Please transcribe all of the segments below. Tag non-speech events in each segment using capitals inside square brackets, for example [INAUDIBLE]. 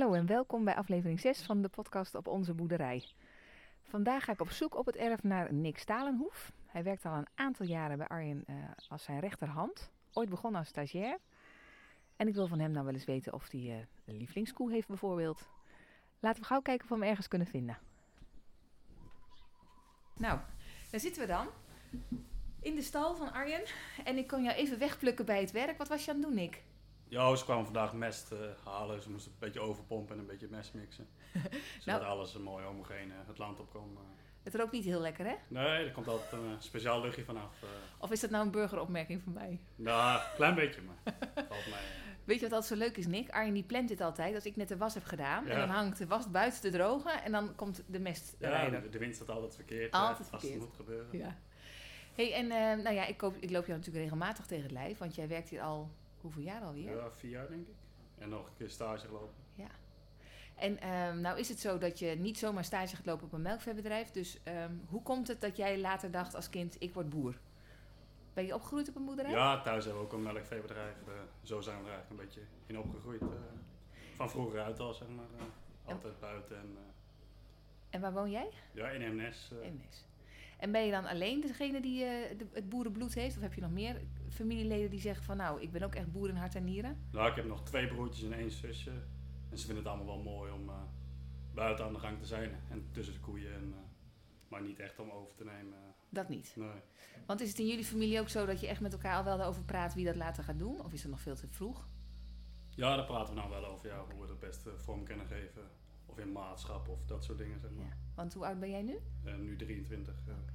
Hallo en welkom bij aflevering 6 van de podcast op onze boerderij. Vandaag ga ik op zoek op het erf naar Nick Stalenhoef. Hij werkt al een aantal jaren bij Arjen uh, als zijn rechterhand. Ooit begonnen als stagiair. En ik wil van hem nou wel eens weten of hij uh, een lievelingskoe heeft bijvoorbeeld. Laten we gauw kijken of we hem ergens kunnen vinden. Nou, daar zitten we dan. In de stal van Arjen. En ik kon jou even wegplukken bij het werk. Wat was je aan het doen, Nick? Ja, ze kwamen vandaag mest uh, halen. Ze moesten een beetje overpompen en een beetje mest mixen. [LAUGHS] Zodat nou, alles mooi homogeen uh, het land op kon. Uh. Het rookt niet heel lekker, hè? Nee, er komt altijd een speciaal luchtje vanaf. Of is dat nou een burgeropmerking van mij? Nou, een klein beetje, maar [LAUGHS] valt mij. Weet je wat altijd zo leuk is, Nick? Arjen die plant dit altijd. Als ik net de was heb gedaan en dan hangt de was buiten te drogen en dan komt de mest Ja, de, wind staat altijd verkeerd. Altijd Als verkeerd. het moet gebeuren. Ja. hey, en nou ja, ik, koop, ik loop jou natuurlijk regelmatig tegen het lijf, want jij werkt hier al Hoeveel jaar alweer? Ja, vier jaar denk ik. En nog een keer stage gelopen. Ja. En um, nou is het zo dat je niet zomaar stage gaat lopen op een melkveebedrijf. Dus um, hoe komt het dat jij later dacht als kind, ik word boer? Ben je opgegroeid op een boerderij? Ja, thuis hebben we ook een melkveebedrijf. Uh, zo zijn we er eigenlijk een beetje in opgegroeid. Uh, van vroeger uit al, zeg maar. Uh, altijd en, buiten. En, en waar woon jij? Ja, in. Emnes. En ben je dan alleen degene die uh, de, het boerenbloed heeft? Of heb je nog meer familieleden die zeggen van nou, ik ben ook echt boer in hart en nieren? Nou, ik heb nog twee broertjes en één zusje. En ze vinden het allemaal wel mooi om uh, buiten aan de gang te zijn. En tussen de koeien. En, uh, maar niet echt om over te nemen. Dat niet? Nee. Want is het in jullie familie ook zo dat je echt met elkaar al wel over praat wie dat later gaat doen? Of is het nog veel te vroeg? Ja, daar praten we nou wel over. Ja, hoe we het beste vorm kunnen geven. Of in maatschap of dat soort dingen, zeg maar. Ja. Want hoe oud ben jij nu? Uh, nu 23. Uh. Okay.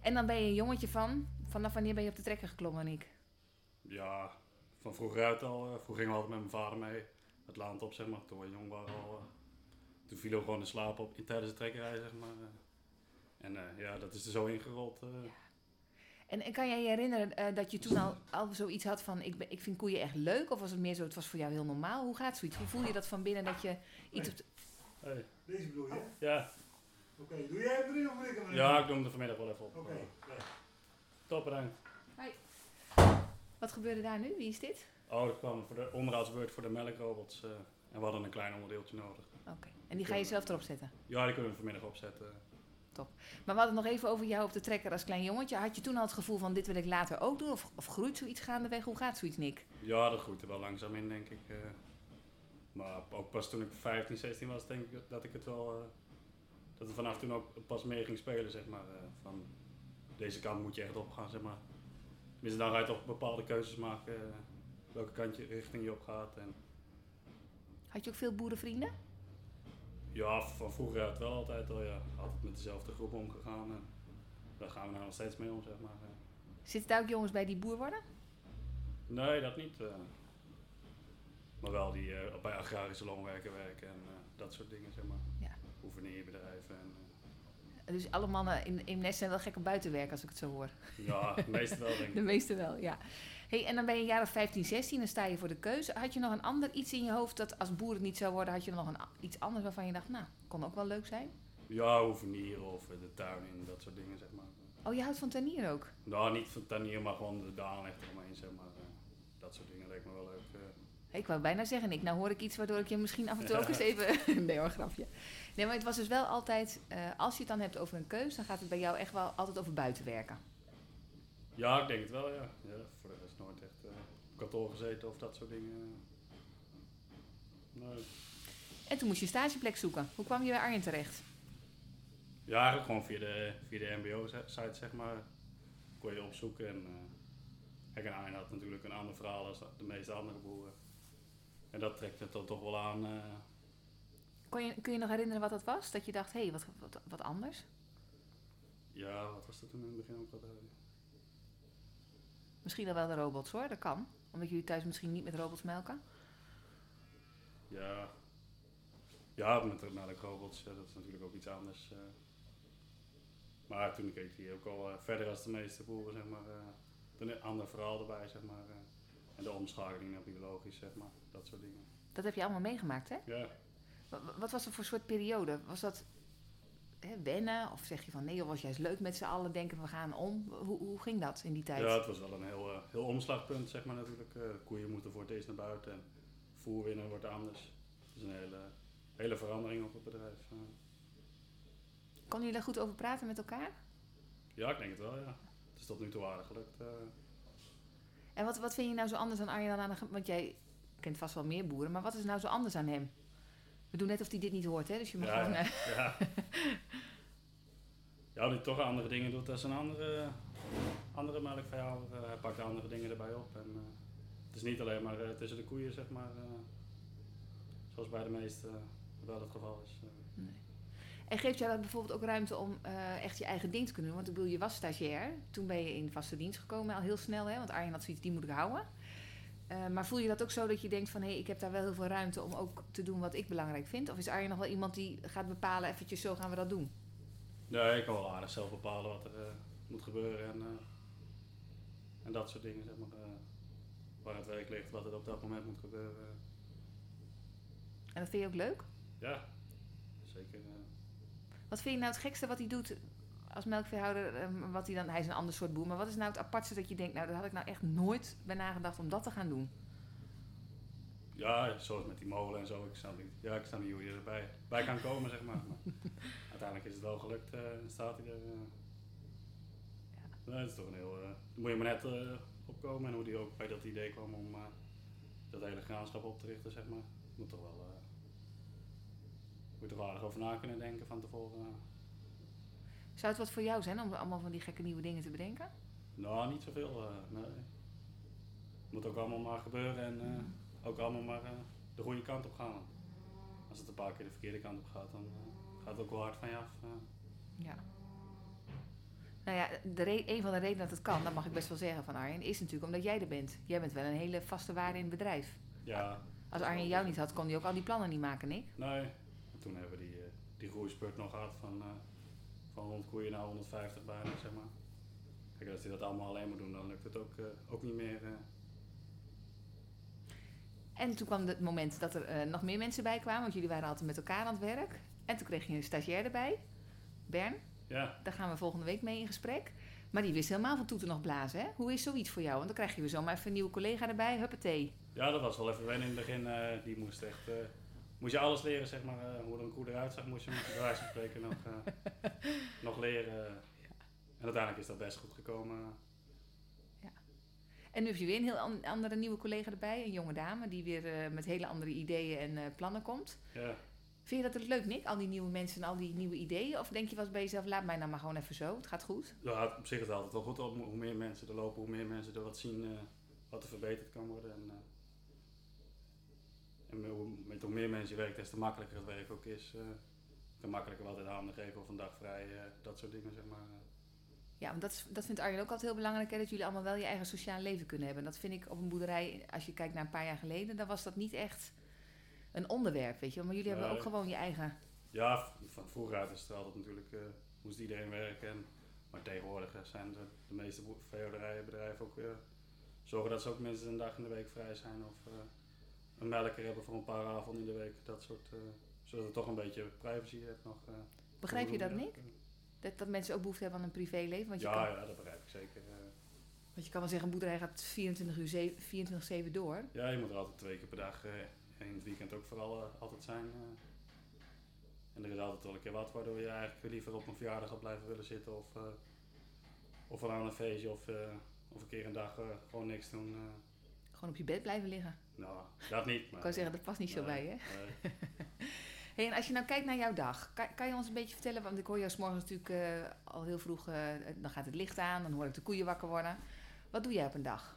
En dan ben je een jongetje van. Vanaf wanneer ben je op de trekker geklommen, Nick? Ja, van vroeger uit al. Uh, vroeger gingen we altijd met mijn vader mee. Het land op, zeg maar. Toen we jong waren al. toen vielen we gewoon in slaap op tijdens de trekkerij, zeg maar. en ja, dat is er zo ingerold. Ja. En, en, kan jij je herinneren dat je toen al, al zoiets had van... Ik, ben, ik vind koeien echt leuk? Of was het meer zo, het was voor jou heel normaal? Hoe gaat zoiets? Hoe voel je dat van binnen dat je iets op... Hey. Deze bedoel je? Ja. Oké, okay, doe jij hem erin of ik hem erin? Ja, ik doe hem er vanmiddag wel even op. Oké, okay. Top, bedankt. Hi. Wat gebeurde daar nu? Wie is dit? Oh, dat kwam voor de onderhoudsbeurt voor de melkrobots. Uh, en we hadden een klein onderdeeltje nodig. Oké, okay. en die ga je zelf erop zetten? Ja, die kunnen we vanmiddag opzetten. Top. Maar we hadden het nog even over jou op de trekker als klein jongetje. Had je toen al het gevoel van dit wil ik later ook doen? Of, of groeit zoiets gaandeweg? Hoe gaat zoiets, Nick? Ja, dat groeit er wel langzaam in, denk ik. Uh, maar ook pas toen ik 15, 16 was, denk ik dat ik het wel... Uh, dat het vanaf toen ook pas meer ging spelen, zeg maar. Uh, van deze kant moet je echt op gaan, zeg maar. Tenminste, dan ga je toch bepaalde keuzes maken. Uh, welke kant je, richting je op gaat. En... Had je ook veel boerenvrienden? Ja, van vroeger uit wel altijd al, ja. Altijd met dezelfde groep omgegaan. En daar gaan we nou nog steeds mee om, zeg maar. Zitten daar ook jongens bij die boer worden? Nee, dat niet. Maar wel die uh, bij agrarische loonwerken werken en dat soort dingen, zeg maar. Ja oefenierbedrijven. En, uh... Dus alle mannen in, in Nest zijn wel gek op buitenwerk, als ik het zo hoor. Ja, de meeste wel, denk [LAUGHS] ik. De meeste wel, ja. Hey, en dan ben je een jaar of 15, 16, dan sta je voor de keuze. Had je nog een ander iets in je hoofd dat als boer het niet zou worden, had je nog een, iets anders waarvan je dacht, nou, kon ook wel leuk zijn? Ja, oefenieren of de tuin in, dat soort dingen, zeg maar. Oh, je houdt van tuinier ook? Nou, niet van tuinier, maar gewoon de daan echt eromheen, zeg maar. dat soort dingen leek me wel leuk. Ik wou bijna zeggen, ik nou hoor ik iets waardoor ik je misschien af en toe ook eens [LAUGHS] even... nee hoor, grapje. Nee, maar het was dus wel altijd, uh, als je het dan hebt over een keus, dan gaat het bij jou echt wel altijd over buitenwerken. Ja, ik denk het wel, ja. ja voor de rest nooit echt uh, op kantoor gezeten of dat soort dingen. Nee. En toen moest je een stageplek zoeken. Hoe kwam je bij Arjen terecht? Ja, eigenlijk gewoon via de, via de mbo-site, zeg maar. Kon je opzoeken en... Uh, Kijk, en Arjen had natuurlijk een ander verhaal dan de meeste andere boeren. En dat trekt het dan toch wel aan. Uh, Kon je, kun je nog herinneren wat dat was? Dat je dacht, hé, hey, wat, wat, wat anders? Ja, wat was dat toen in het begin ook? Uh... Misschien wel de robots hoor, dat kan. Omdat jullie thuis misschien niet met robots melken. Ja, ja met de melkrobots, ja, dat is natuurlijk ook iets anders. Uh. Maar toen keek hier ook al verder als de meeste boeren, zeg maar. een ander verhaal erbij, zeg maar. En de omschakeling naar biologisch, zeg maar. Dat soort dingen. Dat heb je allemaal meegemaakt, hè? Ja. Wat was er voor soort periode? Was dat hè, wennen? Of zeg je van nee, of was juist leuk met z'n allen denken we gaan om? Hoe, hoe ging dat in die tijd? Ja, het was wel een heel, uh, heel omslagpunt, zeg maar natuurlijk. Uh, koeien moeten voor het eerst naar buiten en voer winnen wordt anders. is een hele, hele verandering op het bedrijf. eh. Konden jullie daar goed over praten met elkaar? Ja, ik denk het wel, ja. Het is tot nu toe aardig gelukt. En wat, wat vind je nou zo anders aan Arjen dan aan Want jij kent vast wel meer boeren, maar wat is nou zo anders aan hem? We doen net of hij dit niet hoort, hè? Dus je mag Ja, gewoon... ja. eh, ja. [LAUGHS] dat hij toch andere dingen doet dan een andere, andere melkveehouder. Eh, hij pakt andere dingen erbij op. En, eh, het is niet alleen maar tussen de koeien, zeg maar. zoals bij de meeste wel het geval is. En geeft jou dat bijvoorbeeld ook ruimte om eh, echt je eigen ding te kunnen doen? Want ik bedoel, je was stagiair. Toen ben je in vaste dienst gekomen al heel snel, hè? Want Arjen had zoiets, die moet ik houden. Eh, maar voel je dat ook zo dat je denkt van... hé, hey, ik heb daar wel heel veel ruimte om ook te doen wat ik belangrijk vind? Of is Arjen nog wel iemand die gaat bepalen... eventjes zo gaan we dat doen? Nee, ik kan wel aardig zelf bepalen wat er eh, moet gebeuren en, en dat soort dingen, zeg maar. waar het werk ligt, wat er op dat moment moet gebeuren. En dat vind je ook leuk? Ja, zeker. Wat vind je nou het gekste wat hij doet als melkveehouder? eh, wat hij, dan, hij is een ander soort boer. Maar wat is nou het apartste dat je denkt... nou, daar had ik nou echt nooit bij nagedacht om dat te gaan doen? Ja, zoals met die molen en zo. Ik snap niet, ja, ik snap niet hoe je erbij bij kan komen, zeg maar. maar [LAUGHS] uiteindelijk is het wel gelukt eh, en staat hij er. eh. Nee, het is toch een heel... daar moet je maar net opkomen en hoe die ook bij dat idee kwam om dat hele graanschap op te richten, zeg maar. Moet toch wel... moet er aardig over na kunnen denken van tevoren. Zou het wat voor jou zijn om allemaal van die gekke nieuwe dingen te bedenken? Nou, niet zoveel, eh nee. Moet ook allemaal maar gebeuren en eh, ook allemaal maar eh, de goede kant op gaan. Als het een paar keer de verkeerde kant op gaat, dan gaat het ook wel hard van je af. Ja. Nou ja, de een van de redenen dat het kan, dat mag ik best wel zeggen van Arjen, is natuurlijk omdat jij er bent. Jij bent wel een hele vaste waarde in het bedrijf. Ja, Als Arjen jou niet had, kon hij ook al die plannen niet maken, Nick. nee. En toen hebben we die, eh, die groeispurt nog gehad van, eh, van 100 koeien naar 150 bijna, zeg maar. Kijk, als hij dat allemaal alleen moet doen, dan lukt het ook, eh, ook niet meer. En toen kwam het moment dat er nog meer mensen bij kwamen, want jullie waren altijd met elkaar aan het werk. En toen kreeg je een stagiair erbij, Bern. Ja, Daar gaan we volgende week mee in gesprek. Maar die wist helemaal van toeten nog blazen, hè? Hoe is zoiets voor jou? Want dan krijg je weer zomaar even een nieuwe collega erbij, huppatee. ja, dat was wel even wennen in het begin. die moest echt... moest je alles leren, zeg maar. eh, hoe er een koe eruit zag, moest je met bij wijze spreken nog, eh, [LAUGHS] nog leren. En uiteindelijk is dat best goed gekomen. En nu heb je weer een heel an- andere nieuwe collega erbij, een jonge dame, die weer eh, met hele andere ideeën en plannen komt. Ja, Vind je dat het leuk, Nick? Al die nieuwe mensen en al die nieuwe ideeën? Of denk je wel eens bij jezelf, laat mij nou maar gewoon even zo, het gaat goed? ja, op zich is het altijd wel goed. om- Hoe meer mensen er lopen, hoe meer mensen er wat zien wat er verbeterd kan worden. En, en met hoe, met hoe meer mensen je werkt, des te makkelijker het werk ook is. eh te makkelijker de handen geven of een dag vrij, eh, dat soort dingen zeg maar. eh. Ja, want dat, is, dat vindt Arjen ook altijd heel belangrijk, hè, dat jullie allemaal wel je eigen sociaal leven kunnen hebben. Dat vind ik op een boerderij, als je kijkt naar een paar jaar geleden, dan was dat niet echt een onderwerp, weet je. Maar jullie hebben ook gewoon je eigen... Ja, van vroeger uit is het altijd natuurlijk, eh, moest iedereen werken. En, maar tegenwoordig eh, zijn de, de meeste boer- veehouderijbedrijven ook weer zorgen dat ze ook minstens een dag in de week vrij zijn. Of eh, een melker hebben voor een paar avonden in de week. Dat soort, eh, zodat je toch een beetje privacy hebt nog. eh, Begrijp je dat. Nick? Dat, dat mensen ook behoefte hebben aan een privéleven? Want je, Ja, kan, ja, dat begrijp ik zeker. eh. want je kan wel zeggen, een boerderij gaat 24 uur zeven- 24-7 door. ja, je moet er altijd twee keer per dag, eh, en in het weekend ook vooral eh, altijd zijn. eh. En er is altijd wel een keer wat waardoor je eigenlijk liever op een verjaardag had blijven willen zitten. Of, eh, of aan een feestje of, eh, of een keer een dag eh, gewoon niks doen. eh. Gewoon op je bed blijven liggen. Nou, dat niet. Ik Maar, kan zeggen, dat past niet zo nee, bij, hè? nee. [LAUGHS] Hey, en als je nou kijkt naar jouw dag, kan, kan je ons een beetje vertellen, want ik hoor jou 's morgens natuurlijk eh, al heel vroeg, eh, dan gaat het licht aan, dan hoor ik de koeien wakker worden. Wat doe jij op een dag?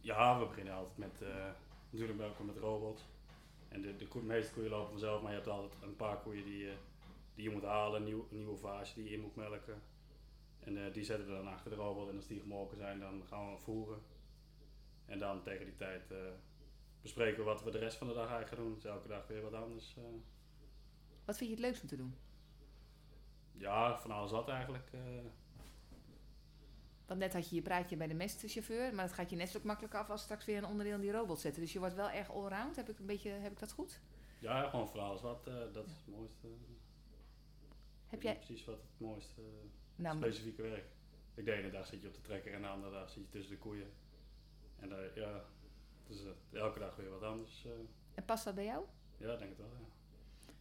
Ja, we beginnen altijd met, eh, natuurlijk ook met robot. En de, de, koe- meeste koeien lopen vanzelf, maar je hebt altijd een paar koeien die, je die je moet halen, een, nieuw, een nieuwe vaas die je in moet melken. En die zetten we dan achter de robot en als die gemolken zijn, dan gaan we voeren. En dan tegen die tijd bespreken we wat we de rest van de dag eigenlijk gaan doen. Dus elke dag weer wat anders. eh. Wat vind je het leukst om te doen? ja, van alles wat eigenlijk. eh. Want net had je je praatje bij de mestchauffeur, maar dat gaat je net zo makkelijk af als straks weer een onderdeel in die robot zetten. Dus je wordt wel erg allround. Heb ik een beetje, heb ik dat goed? ja, gewoon van alles wat. eh, dat is het mooiste. Heb jij, Precies wat het mooiste nou, specifieke werk. Ik de ene dag zit je op de trekker en de andere dag zit je tussen de koeien. En eh, ja, dus eh, elke dag weer wat anders. eh. en past dat bij jou? Ja, denk het wel, ja.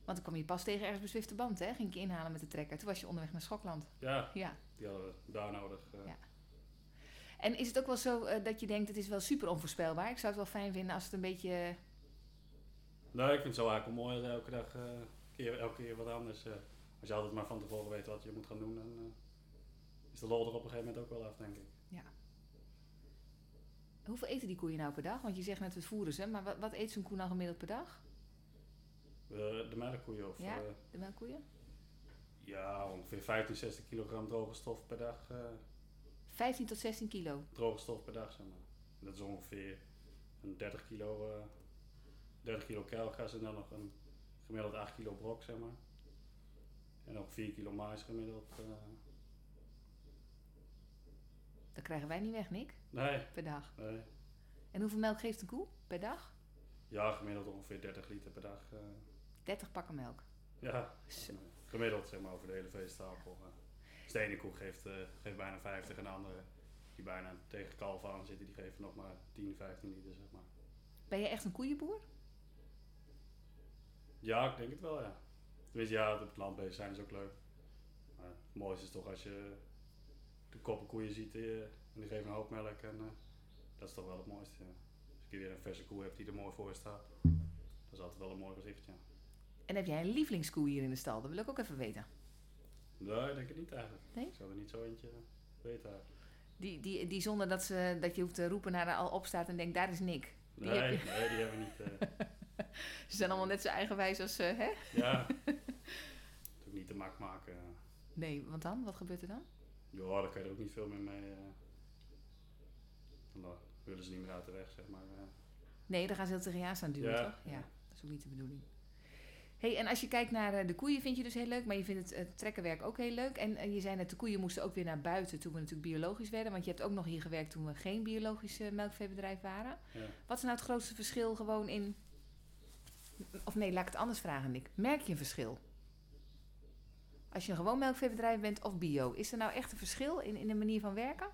Want dan kwam je pas tegen ergens bij Zwifterband, hè? Ging ik je inhalen met de trekker. Toen was je onderweg naar Schokland. Ja, Ja. die hadden we daar nodig. eh. Ja. En is het ook wel zo dat je denkt, het is wel super onvoorspelbaar? Ik zou het wel fijn vinden als het een beetje... Nee, ik vind het zo eigenlijk wel mooi elke dag, keer, elke keer wat anders. als je altijd maar van tevoren weet wat je moet gaan doen, dan is de lol er op een gegeven moment ook wel af, denk ik. Hoeveel eten die koeien nou per dag? Want je zegt net, het voeren ze. Maar wat, wat eet zo'n koe nou gemiddeld per dag? Eh, de melkkoeien of... Ja? eh, De melkkoeien? ja, ongeveer 15, 16 kilogram droge stof per dag. eh, 15 tot 16 kilo. droge stof per dag, zeg maar. Dat is ongeveer een 30 kilo, eh 30 kilo kelgas en dan nog een gemiddeld 8 kilo brok, zeg maar. En nog 4 kilo mais gemiddeld. eh. Dat krijgen wij niet weg, Nick, nee, per dag. nee. En hoeveel melk geeft een koe per dag? Ja, gemiddeld ongeveer 30 liter per dag. eh. 30 pakken melk. ja, Zo. gemiddeld zeg maar over de hele veestapel. eh. Dus de ene koe geeft, eh, geeft bijna 50 en de andere die bijna tegen kalf aan zitten, die geven nog maar 10, 15 liter, zeg maar. Ben je echt een koeienboer? Ja, ik denk het wel, ja. Tenminste, ja, op het land bezig zijn is ook leuk. Maar het mooiste is toch als je de koppen koeien ziet en die geven een hoop melk. En, eh, dat is toch wel het mooiste, ja. Als ik weer een verse koe heb die er mooi voor staat, dat is altijd wel een mooi gezicht, ja. En heb jij een lievelingskoe hier in de stal? Dat wil ik ook even weten. Nee, ik denk het niet eigenlijk. Nee? Ik zou er niet zo eentje weten eigenlijk. Die, die, die zonder dat, ze, dat je hoeft te roepen naar de al opstaat en denkt, daar is Nick. Die Nee, heb nee, die hebben we niet. eh. [LAUGHS] Ze zijn allemaal net zo eigenwijs als, eh, hè? ja, [LAUGHS] het ook niet te mak maken. eh. Nee, want dan? Wat gebeurt er dan? Ja, daar kan je er ook niet veel meer mee. Dan willen ze niet meer uit de weg, zeg maar. eh. Nee, dan gaan ze heel tegen je aan staan duwen, Ja. toch? Ja, dat is ook niet de bedoeling. hey, en als je kijkt naar eh, de koeien, vind je dus heel leuk, maar je vindt het trekkerwerk ook heel leuk. En eh, je zei net, de koeien moesten ook weer naar buiten toen we natuurlijk biologisch werden. Want je hebt ook nog hier gewerkt toen we geen biologisch melkveebedrijf waren. Ja. Wat is nou het grootste verschil gewoon in... Of nee, laat ik het anders vragen, Nick. Merk je een verschil? Als je een gewoon melkveebedrijf bent of bio, is er nou echt een verschil in, in de manier van werken?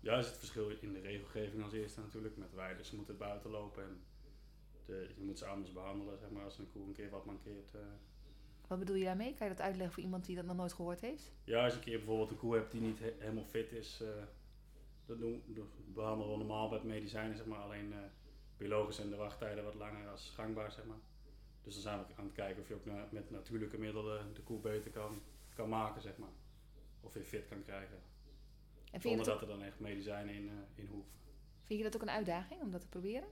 Ja, er zit verschil in de regelgeving als eerste natuurlijk. Met weiders ze moeten buiten lopen en de, je moet ze anders behandelen, zeg maar, als een koe een keer wat mankeert. eh. Wat bedoel je daarmee? Kan je dat uitleggen voor iemand die dat nog nooit gehoord heeft? Ja, als je een keer bijvoorbeeld een koe hebt die niet he- helemaal fit is, eh, dat doen, dat behandelen we normaal met medicijnen, zeg maar. Alleen eh, biologisch zijn de wachttijden wat langer als gangbaar, zeg maar. Dus dan zijn we aan het kijken of je ook na- met natuurlijke middelen de koe beter kan, kan maken, zeg maar. Of weer fit kan krijgen. En Zonder dat ook, er dan echt medicijnen in, eh, in hoeven. vind je dat ook een uitdaging om dat te proberen?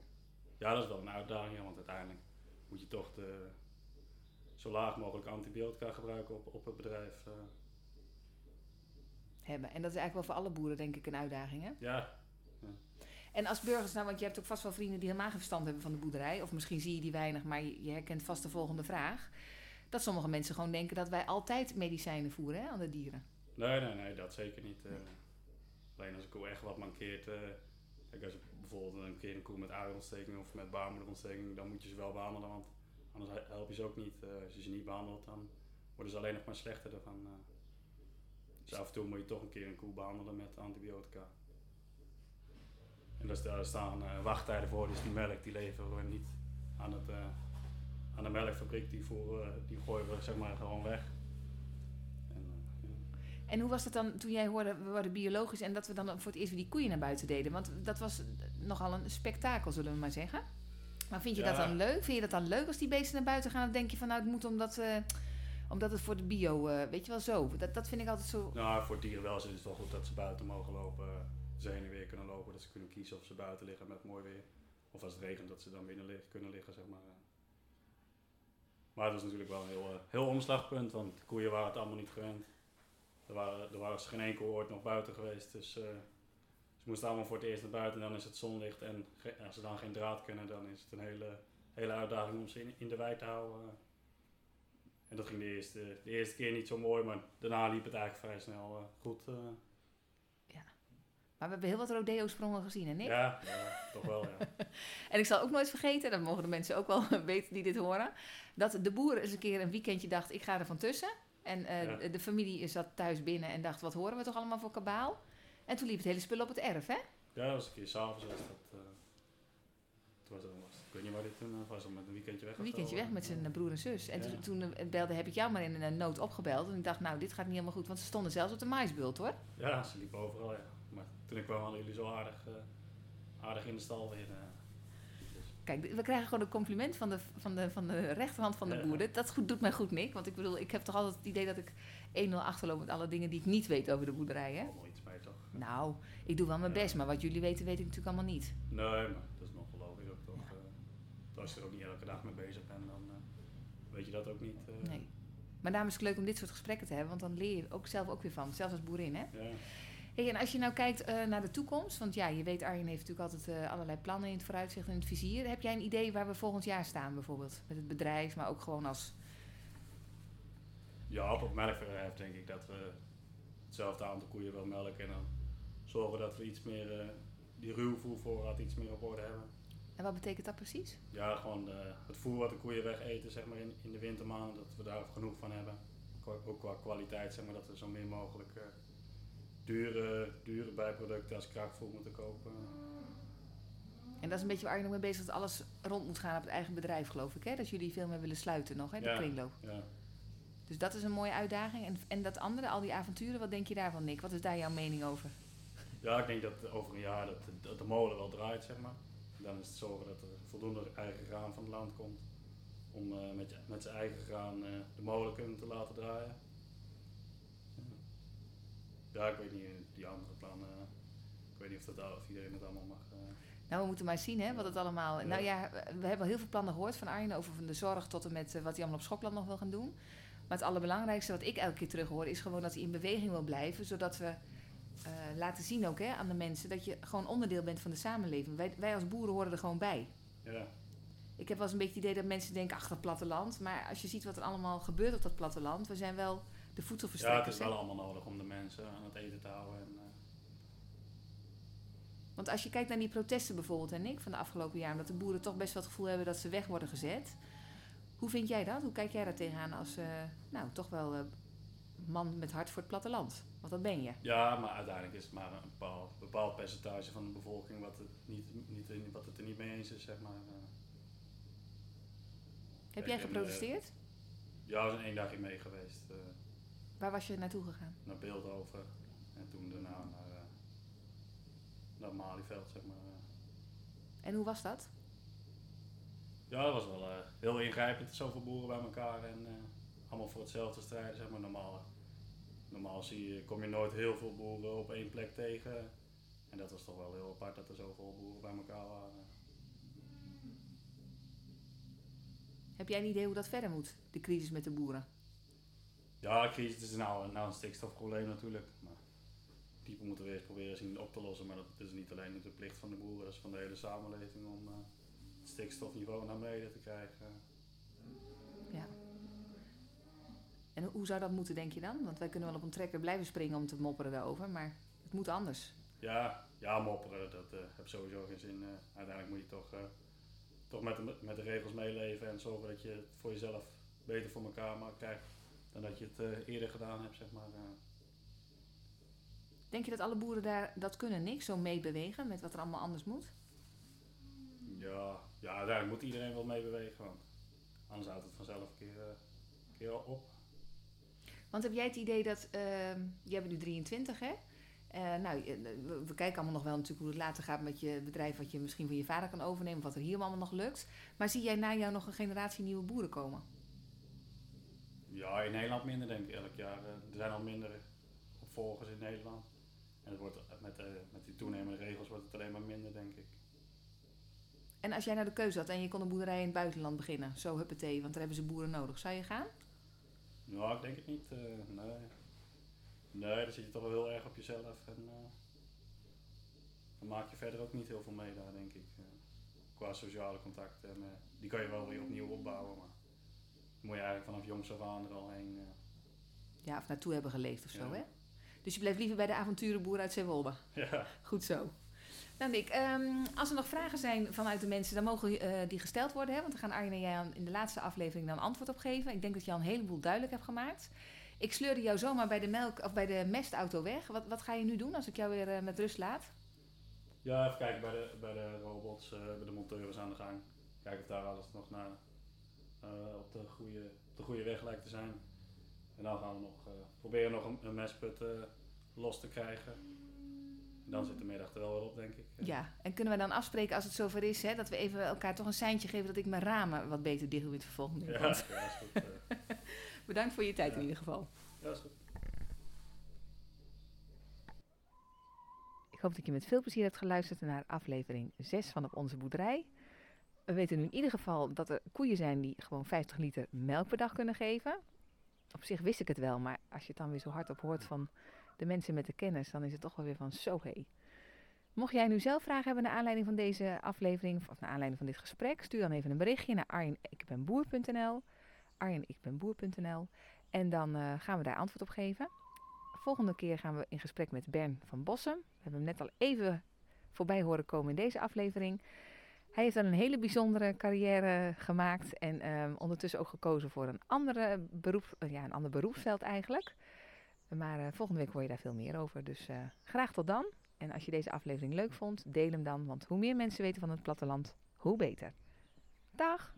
Ja, dat is wel een uitdaging, ja, want uiteindelijk moet je toch de, zo laag mogelijk antibiotica gebruiken op, op het bedrijf. eh. Hebben. En dat is eigenlijk wel voor alle boeren denk ik een uitdaging, hè? ja, En als burgers, nou, want je hebt ook vast wel vrienden die helemaal geen verstand hebben van de boerderij. Of misschien zie je die weinig, maar je, je herkent vast de volgende vraag. Dat sommige mensen gewoon denken dat wij altijd medicijnen voeren hè, aan de dieren. nee, nee, nee, dat zeker niet. eh. Alleen als een koe echt wat mankeert, eh, als je bijvoorbeeld een keer een koe met uierontsteking of met baarmoederontsteking, dan moet je ze wel behandelen, want anders he- help je ze ook niet. Eh, als je ze niet behandelt, dan worden ze alleen nog maar slechter ervan. eh. Dus af en toe moet je toch een keer een koe behandelen met antibiotica. En daar sta- daar staan wachttijden voor, dus die melk die leveren we niet aan, het, aan de melkfabriek, die, we- die gooien we zeg maar gewoon weg. En, hoe was het dan toen jij hoorde, we worden biologisch en dat we dan voor het eerst weer die koeien naar buiten deden? Want dat was nogal een spektakel, zullen we maar zeggen. Maar vind je dat dan leuk? Vind je dat dan leuk als die beesten naar buiten gaan? Of denk je van nou, het moet omdat, eh, omdat het voor de bio, eh, weet je wel zo. Dat, dat vind ik altijd zo. Nou, voor dierenwelzijn is het wel goed dat ze buiten mogen lopen. Ze heen en weer kunnen lopen. Dat ze kunnen kiezen of ze buiten liggen met mooi weer. Of als het regent dat ze dan binnen lig- kunnen liggen, zeg maar. Maar het was natuurlijk wel een heel, eh, heel omslagpunt. Want de koeien waren het allemaal niet gewend. Er waren, er was geen enkel ooit nog buiten geweest. Dus eh, ze moesten allemaal voor het eerst naar buiten. En dan is het zonlicht. En als ze dan geen draad kunnen, dan is het een hele, hele uitdaging om ze in, in de wei te houden. En dat ging de eerste, de eerste keer niet zo mooi, maar daarna liep het eigenlijk vrij snel eh, goed. eh. Maar we hebben heel wat rodeo-sprongen gezien, hè Nick? ja, ja, toch wel, ja. [LAUGHS] En ik zal ook nooit vergeten, dat mogen de mensen ook wel [LAUGHS] weten die dit horen, dat de boer eens een keer een weekendje dacht, ik ga er van tussen. En eh, Ja. de- familie zat thuis binnen en dacht, wat horen we toch allemaal voor kabaal? En toen liep het hele spul op het erf, hè? Ja, dat was een keer s'avonds was dat. eh toen was het, was Ik weet niet waar dit toen eh, was, met een weekendje weg Een weekendje weg met zijn broer en zus. En Ja. toen, toen belde, heb ik jou maar in een nood opgebeld. En ik dacht, nou, dit gaat niet helemaal goed. Want ze stonden zelfs op de maisbult, hoor. Ja, ze liepen overal, ja. Maar toen ik kwam hadden jullie zo aardig, aardig in de stal weer. Kijk, we krijgen gewoon een compliment van de, van de, van de rechterhand van de Ja. boer. Dat- Dat goed, doet mij goed, Nick. Want ik bedoel, ik heb toch altijd het idee dat ik 1-0 achterloop met alle dingen die ik niet weet over de boerderij, hè? Allemaal iets mee toch? Nou, ik doe wel mijn Ja. best. Maar wat jullie weten, weet ik natuurlijk allemaal niet. Nee, maar dat is nog logisch ook toch. eh. als je er ook niet elke dag mee bezig bent, dan eh, weet je dat ook niet. eh. Nee. Maar daarom is het leuk om dit soort gesprekken te hebben. Want dan leer je ook zelf ook weer van. Zelfs als boerin, hè? Ja. Hey, en als je nou kijkt eh, naar de toekomst, want ja, je weet, Arjen heeft natuurlijk altijd eh, allerlei plannen in het vooruitzicht en in het vizier. Heb jij een idee waar we volgend jaar staan, bijvoorbeeld? Met het bedrijf, maar ook gewoon als. Ja, op het melkbedrijf denk ik dat we hetzelfde aantal koeien wel melken en dan zorgen dat we iets meer, eh, die ruwvoervoorraad iets meer op orde hebben. En wat betekent dat precies? Ja, gewoon het voer wat de koeien weg eten zeg maar, in, in de wintermaanden, dat we daar genoeg van hebben. Ook qua kwaliteit, zeg maar, dat we zo min mogelijk dure, dure bijproducten als kraakvoer moeten kopen. En dat is een beetje waar Arjen ook mee bezig is, dat alles rond moet gaan op het eigen bedrijf, geloof ik. Hè? Dat jullie veel meer willen sluiten nog, hè? de Ja. kringloop. Ja. Dus dat is een mooie uitdaging. En, en dat andere, al die avonturen, wat denk je daarvan, Nick? Wat is daar jouw mening over? ja, ik denk dat over een jaar dat, dat de molen wel draait, zeg maar. Dan is het zorgen dat er voldoende eigen graan van het land komt. Om eh, met, je- met zijn eigen graan eh, de molen kunnen te laten draaien. Ja, ik weet niet, die andere plannen. eh, ik weet niet of, dat, of iedereen het allemaal mag. eh, Nou, we moeten maar zien hè, wat het allemaal... Ja. Nou ja, we hebben al heel veel plannen gehoord van Arjen... over van de zorg tot en met eh, wat hij allemaal op Schokland nog wil gaan doen. Maar het allerbelangrijkste wat ik elke keer terug hoor... is gewoon dat hij in beweging wil blijven... zodat we laten zien ook hè, aan de mensen... dat je gewoon onderdeel bent van de samenleving. Wij, wij als boeren horen er gewoon bij. ja. Ik heb wel eens een beetje het idee dat mensen denken... ach, dat platteland. Maar als je ziet wat er allemaal gebeurt op dat platteland... we zijn wel de ja, het voedselverstrekkers. is wel allemaal nodig om de mensen aan het eten te houden. En, eh, Want als je kijkt naar die protesten bijvoorbeeld, en ik van de afgelopen jaar, omdat de boeren toch best wel het gevoel hebben dat ze weg worden gezet. Hoe vind jij dat? Hoe kijk jij daar tegenaan als, eh, nou, toch wel eh, man met hart voor het platteland? Want dat ben je. Ja, maar uiteindelijk is het maar een bepaald, bepaald percentage van de bevolking wat het, niet, niet, wat het er niet mee eens is, zeg maar. Heb jij geprotesteerd? Ja, we zijn één dagje mee geweest Waar was je naartoe gegaan? naar Beeldhoven en toen daarna naar, eh, naar Malieveld, zeg maar. En hoe was dat? Ja, dat was wel eh, heel ingrijpend, zoveel boeren bij elkaar en eh, allemaal voor hetzelfde strijden, zeg maar. Normaal, normaal zie je, kom je nooit heel veel boeren op één plek tegen. En dat was toch wel heel apart dat er zoveel boeren bij elkaar waren. Heb jij een idee hoe dat verder moet, de crisis met de boeren? Ja, crisis is nou, nou een stikstofprobleem natuurlijk. Maar die moeten we eerst proberen zien op te lossen. Maar dat is niet alleen de plicht van de boeren, dat is van de hele samenleving om eh, het stikstofniveau naar beneden te krijgen. Ja. En hoe zou dat moeten, denk je dan? Want wij kunnen wel op een trekker blijven springen om te mopperen daarover, maar het moet anders. Ja, ja mopperen, dat eh heb sowieso geen zin. eh. uiteindelijk moet je toch, toch met, de, met de regels meeleven en zorgen dat je het voor jezelf beter voor elkaar maakt, krijgt dan dat je het eh, eerder gedaan hebt, zeg maar. Denk je dat alle boeren daar dat kunnen, niks, zo meebewegen met wat er allemaal anders moet? Ja, ja, uiteindelijk moet iedereen wel meebewegen, want anders houdt het vanzelf een keer, eh, een keer op. Want heb jij het idee dat, ehm jij bent nu 23 hè? Eh, nou, we kijken allemaal nog wel natuurlijk hoe het later gaat met je bedrijf, wat je misschien van je vader kan overnemen, wat er hier allemaal nog lukt. Maar zie jij na jou nog een generatie nieuwe boeren komen? Ja, in Nederland minder denk ik elk jaar. Eh, Er zijn al minder opvolgers in Nederland. En het wordt, met, de, met die toenemende regels wordt het alleen maar minder, denk ik. En als jij nou de keuze had en je kon een boerderij in het buitenland beginnen, zo huppatee, want daar hebben ze boeren nodig, zou je gaan? Ja, ik denk het niet. eh, nee. Nee, dan zit je toch wel heel erg op jezelf. En eh, dan maak je verder ook niet heel veel mee daar, denk ik. Eh, qua sociale contacten. En, eh, die kan je wel weer opnieuw opbouwen, maar moet je eigenlijk vanaf jongs af aan er al heen. eh. Ja, of naartoe hebben geleefd of zo, hè? Dus je blijft liever bij de avonturenboer uit Zeewolde. ja. Goed zo. Nou Nick, ehm, als er nog vragen zijn vanuit de mensen, dan mogen eh, die gesteld worden. Hè? Want dan gaan Arjen en jij in de laatste aflevering dan antwoord op geven. Ik denk dat je al een heleboel duidelijk hebt gemaakt. Ik sleurde jou zomaar bij de, melk, of bij de mestauto weg. Wat, wat ga je nu doen als ik jou weer eh, met rust laat? Ja, even kijken bij de, bij de robots, bij de monteurs aan de gang. kijken of daar alles nog naar, eh, op, de goede, op de goede weg lijkt te zijn. En dan gaan we nog eh, proberen nog een, een mesput eh, los te krijgen. En dan zit de middag er wel weer op, denk ik. Ja, en kunnen we dan afspreken als het zover is, hè, dat we even elkaar toch een seintje geven dat ik mijn ramen wat beter dicht doe in het vervolgende Ja, ja, is goed. [LAUGHS] Bedankt voor je tijd in ieder geval. ja, is goed. Ik hoop dat je met veel plezier hebt geluisterd naar aflevering 6 van Op Onze Boerderij. We weten nu in ieder geval dat er koeien zijn die gewoon 50 liter melk per dag kunnen geven. Op zich wist ik het wel, maar als je het dan weer zo hardop hoort van de mensen met de kennis, dan is het toch wel weer van zo hé. Mocht jij nu zelf vragen hebben naar aanleiding van deze aflevering of naar aanleiding van dit gesprek, stuur dan even een berichtje naar arjenikbenboer.nl arjenikbenboer.nl en dan eh, gaan we daar antwoord op geven. Volgende keer gaan we in gesprek met Bern van Bossem. We hebben hem net al even voorbij horen komen in deze aflevering. Hij heeft dan een hele bijzondere carrière gemaakt en ehm, ondertussen ook gekozen voor een, andere beroep, eh, ja, een ander beroepsveld eigenlijk. Maar eh, volgende week hoor je daar veel meer over. Dus eh, graag tot dan. En als je deze aflevering leuk vond, deel hem dan. Want hoe meer mensen weten van het platteland, hoe beter. Dag!